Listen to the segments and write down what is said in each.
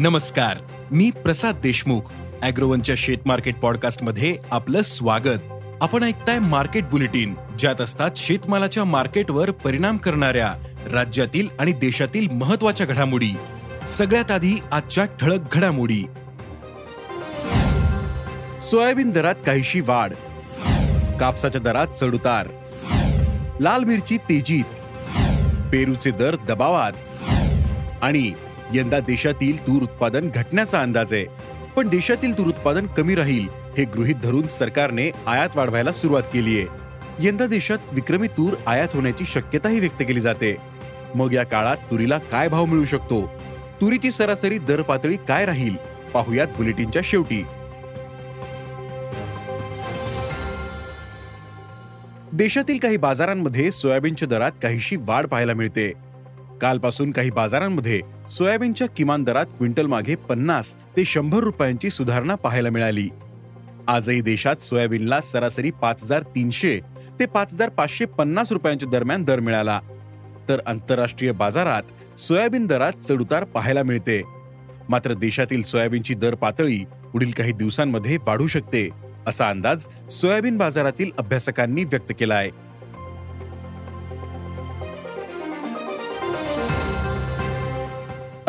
नमस्कार मी प्रसाद देशमुख अॅग्रोवनच्या शेत मार्केट पॉडकास्टमध्ये आपलं स्वागत. आपण ऐकताय मार्केट बुलेटिन ज्यात असतात शेतमालाच्या मार्केटवर परिणाम करणाऱ्या राज्यातील आणि देशातील महत्त्वाच्या घडामोडी. सगळ्यात आधी आजच्या ठळक घडामोडी. सोयाबीन दरात काहीशी वाढ. कापसाच्या दरात चढउतार. लाल मिरची तेजीत. पेरूचे दर दबावात. आणि यंदा देशातील तूर उत्पादन घटण्याचा अंदाज आहे. पण देशातील तूर उत्पादन कमी राहील हे गृहीत धरून सरकारने आयात वाढवायला सुरुवात केली आहे. यंदा देशात विक्रमी तूर आयात होण्याची शक्यताही व्यक्त केली जाते. मग या काळात तुरीला काय भाव मिळू शकतो? तुरीची सरासरी दर पातळी काय राहील? पाहुयात बुलेटिनच्या शेवटी. देशातील काही बाजारांमध्ये सोयाबीनच्या दरात काहीशी वाढ पाहायला मिळते. कालपासून काही बाजारांमध्ये सोयाबीनच्या किमान दरात क्विंटल मागे पन्नास ते शंभर रुपयांची सुधारणा पाहायला मिळाली. आजही देशात सोयाबीनला सरासरी पाच हजार तीनशे ते पाच हजार पाचशे पन्नास रुपयांच्या दरम्यान दर मिळाला. तर आंतरराष्ट्रीय बाजारात सोयाबीन दरात चढउतार पाहायला मिळते. मात्र देशातील सोयाबीनची दर पातळी पुढील काही दिवसांमध्ये वाढू शकते असा अंदाज सोयाबीन बाजारातील अभ्यासकांनी व्यक्त केला आहे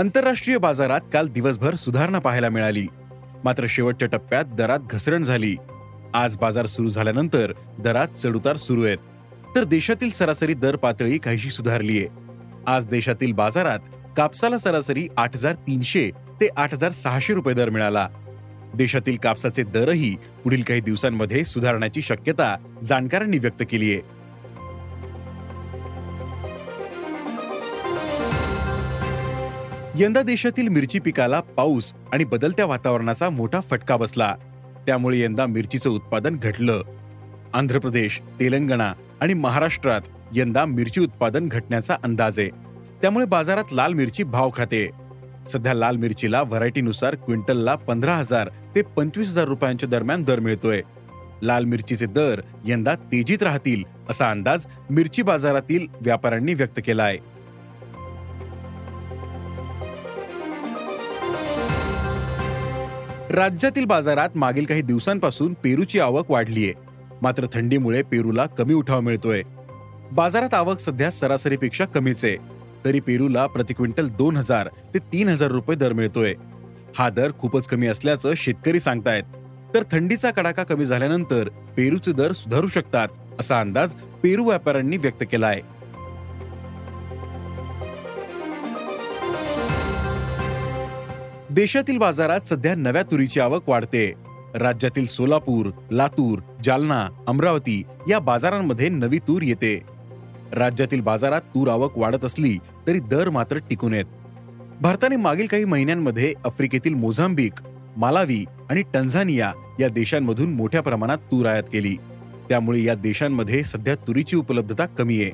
आंतरराष्ट्रीय बाजारात काल दिवसभर सुधारणा पाहायला मिळाली. मात्र शेवटच्या टप्प्यात दरात घसरण झाली. आज बाजार सुरू झाल्यानंतर दरात चढउतार सुरू आहेत. तर देशातील सरासरी दर पातळी काहीशी सुधारलीये आज देशातील बाजारात कापसाला सरासरी आठ हजार तीनशे ते आठ हजार सहाशे रुपये दर मिळाला. देशातील कापसाचे दरही पुढील काही दिवसांमध्ये सुधारण्याची शक्यता जाणकारांनी व्यक्त केली आहे. यंदा देशातील मिरची पिकाला पाऊस आणि बदलत्या वातावरणाचा मोठा फटका बसला. त्यामुळे यंदा मिरचीचं उत्पादन घटलं. आंध्र प्रदेश तेलंगणा आणि महाराष्ट्रात यंदा मिरची उत्पादन घटण्याचा अंदाज आहे. त्यामुळे बाजारात लाल मिरची भाव खाते. सध्या लाल मिरचीला व्हरायटीनुसार क्विंटलला पंधरा हजार ते पंचवीस हजार रुपयांच्या दरम्यान दर मिळतोय. लाल मिरचीचे दर यंदा तेजीत राहतील असा अंदाज मिरची बाजारातील व्यापाऱ्यांनी व्यक्त केला आहे राज्यातील बाजारात मागील काही दिवसांपासून पेरूची आवक वाढलीये. मात्र थंडीमुळे पेरूला कमी उठाव मिळतोय. बाजारात आवक सध्या सरासरीपेक्षा कमीच आहे तरी पेरूला प्रति क्विंटल दोन हजार ते तीन हजार रुपये दर मिळतोय. हा दर खूपच कमी असल्याचं शेतकरी सांगतायत. तर थंडीचा कडाका कमी झाल्यानंतर पेरूचे दर सुधारू शकतात असा अंदाज पेरू व्यापाऱ्यांनी व्यक्त केला आहे देशातील बाजारात सध्या नव्या तुरीची आवक वाढते. राज्यातील सोलापूर लातूर जालना अमरावती या बाजारांमध्ये नवी तूर येते. राज्यातील बाजारात तूर आवक वाढत असली तरी दर मात्र टिकून येत. भारताने मागील काही महिन्यांमध्ये आफ्रिकेतील मोझांबिक मालावी आणि टंझानिया या देशांमधून मोठ्या प्रमाणात तूर आयात केली. त्यामुळे या देशांमध्ये सध्या तुरीची उपलब्धता कमी आहे.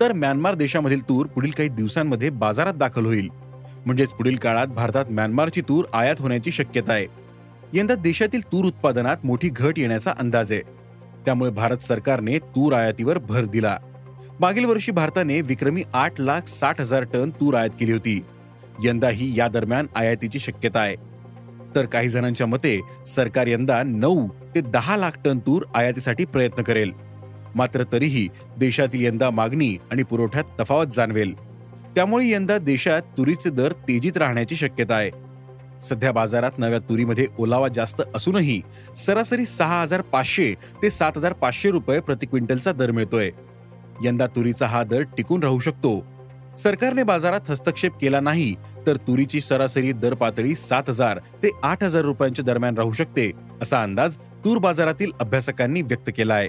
तर म्यानमार देशामधील तूर पुढील काही दिवसांमध्ये बाजारात दाखल होईल. म्हणजेच पुढील काळात भारतात म्यानमारची तूर आयात होण्याची शक्यता आहे. यंदा देशातील तूर उत्पादनात मोठी घट येण्याचा अंदाज आहे. त्यामुळे भारत सरकारने तूर आयातीवर भर दिला. मागील वर्षी भारताने विक्रमी आठ लाख साठ हजार टन तूर आयात केली होती. यंदाही या दरम्यान आयातीची शक्यता आहे. तर काही जणांच्या मते सरकार यंदा नऊ ते दहा लाख टन तूर आयातीसाठी प्रयत्न करेल. मात्र तरीही देशातील यंदा मागणी आणि पुरवठ्यात तफावत जाणवेल. त्यामुळे यंदा देशात तुरीचे दर तेजीत राहण्याची शक्यता आहे. सध्या बाजारात नव्या तुरीमध्ये ओलावा जास्त असूनही सरासरी सहा हजार पाचशे ते सात हजार पाचशे रुपये प्रति क्विंटलचा दर मिळतोय. यंदा तुरीचा हा दर टिकून राहू शकतो. सरकारने बाजारात हस्तक्षेप केला नाही तर तुरीची सरासरी दर पातळी सात हजार ते आठ हजार रुपयांच्या दरम्यान राहू शकते असा अंदाज तूर बाजारातील अभ्यासकांनी व्यक्त केला आहे.